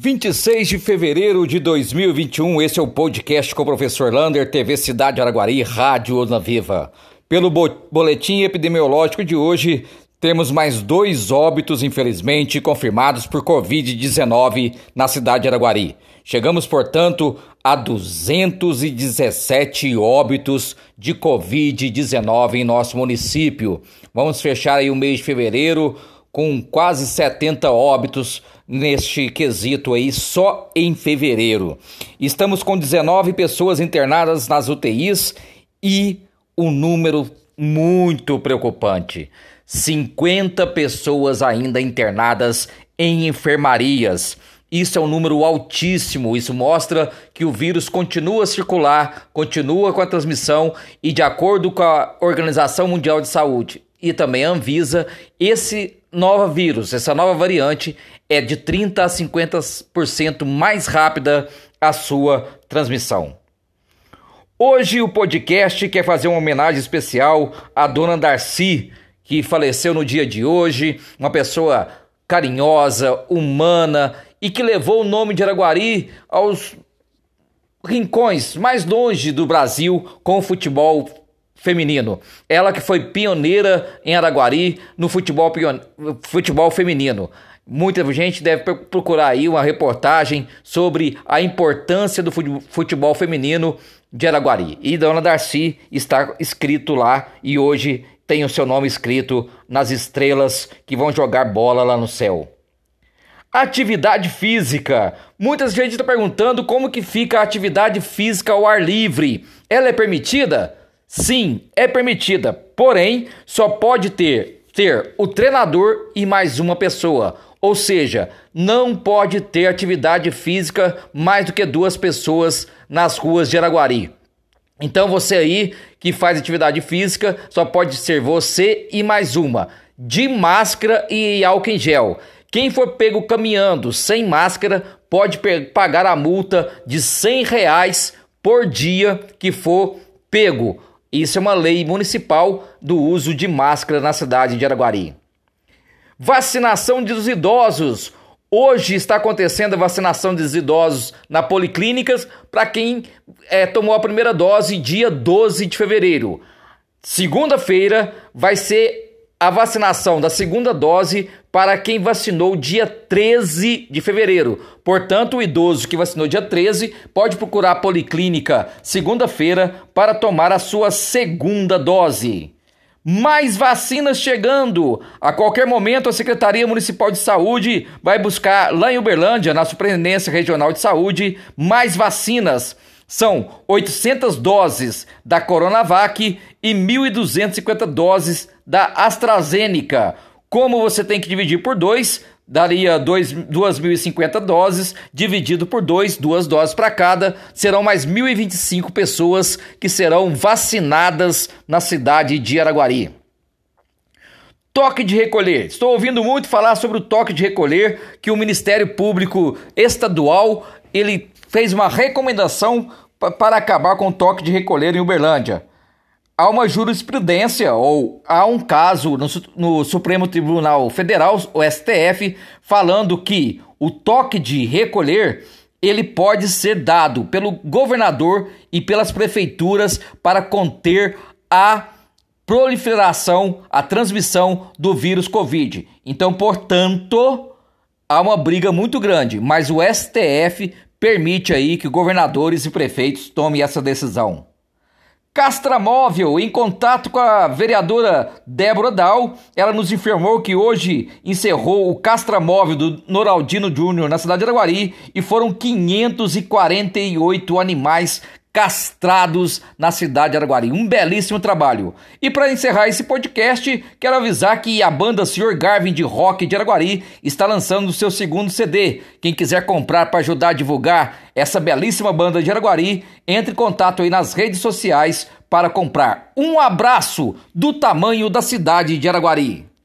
26 de fevereiro de 2021, esse é o podcast com o professor Lander, TV Cidade Araguari, Rádio Ona Viva. Pelo boletim epidemiológico de hoje, temos mais dois óbitos, infelizmente, confirmados por Covid-19 na cidade de Araguari. Chegamos, portanto, a 217 óbitos de Covid-19 em nosso município. Vamos fechar aí o mês de fevereiro com quase 70 óbitos neste quesito aí só em fevereiro. Estamos com 19 pessoas internadas nas UTIs e um número muito preocupante. 50 pessoas ainda internadas em enfermarias. Isso é um número altíssimo. Isso mostra que o vírus continua a circular, continua com a transmissão e, de acordo com a Organização Mundial de Saúde e também a Anvisa, esse novo vírus, essa nova variante, é de 30 a 50% mais rápida a sua transmissão. Hoje o podcast quer fazer uma homenagem especial à dona Darcy, que faleceu no dia de hoje, uma pessoa carinhosa, humana e que levou o nome de Araguari aos rincões mais longe do Brasil com o futebol feminino. Ela que foi pioneira em Araguari no futebol, futebol feminino. Muita gente deve procurar aí uma reportagem sobre a importância do futebol feminino de Araguari. E Dona Darcy está escrito lá e hoje tem o seu nome escrito nas estrelas que vão jogar bola lá no céu. Atividade física. Muita gente está perguntando como que fica a atividade física ao ar livre. Ela é permitida? Sim, é permitida. Porém, só pode ter ter o treinador e mais uma pessoa. Ou seja, não pode ter atividade física mais do que duas pessoas nas ruas de Araguari. Então você aí que faz atividade física só pode ser você e mais uma, de máscara e álcool em gel. Quem for pego caminhando sem máscara pode pagar a multa de 100 reais por dia que for pego. Isso é uma lei municipal do uso de máscara na cidade de Araguari. Vacinação dos idosos. Hoje está acontecendo a vacinação dos idosos na policlínicas para quem é, tomou a primeira dose dia 12 de fevereiro. Segunda-feira vai ser a vacinação da segunda dose para quem vacinou dia 13 de fevereiro. Portanto, o idoso que vacinou dia 13 pode procurar a policlínica segunda-feira para tomar a sua segunda dose. Mais vacinas chegando! A qualquer momento, a Secretaria Municipal de Saúde vai buscar lá em Uberlândia, na Superintendência Regional de Saúde, mais vacinas. São 800 doses da Coronavac e 1.250 doses da AstraZeneca. Como você tem que dividir por dois, daria 2.050 doses, dividido por dois, duas doses para cada, serão mais 1.025 pessoas que serão vacinadas na cidade de Araguari. Toque de recolher. Estou ouvindo muito falar sobre o toque de recolher que o Ministério Público Estadual ele fez uma recomendação para acabar com o toque de recolher em Uberlândia há uma jurisprudência ou há um caso no, no, Supremo Tribunal Federal, o STF, falando que o toque de recolher ele pode ser dado pelo governador e pelas prefeituras para conter a proliferação, a transmissão do vírus Covid. Então, portanto, há uma briga muito grande, mas o STF permite aí que governadores e prefeitos tomem essa decisão. Castramóvel, em contato com a vereadora Débora Dal, ela nos informou que hoje encerrou o Castramóvel do Noraldino Júnior na cidade de Araguari e foram 548 animais castrados na cidade de Araguari. Um belíssimo trabalho. E para encerrar esse podcast, quero avisar que a banda Sr. Garvin de Rock de Araguari está lançando o seu segundo CD. Quem quiser comprar para ajudar a divulgar essa belíssima banda de Araguari, entre em contato aí nas redes sociais para comprar. Um abraço do tamanho da cidade de Araguari.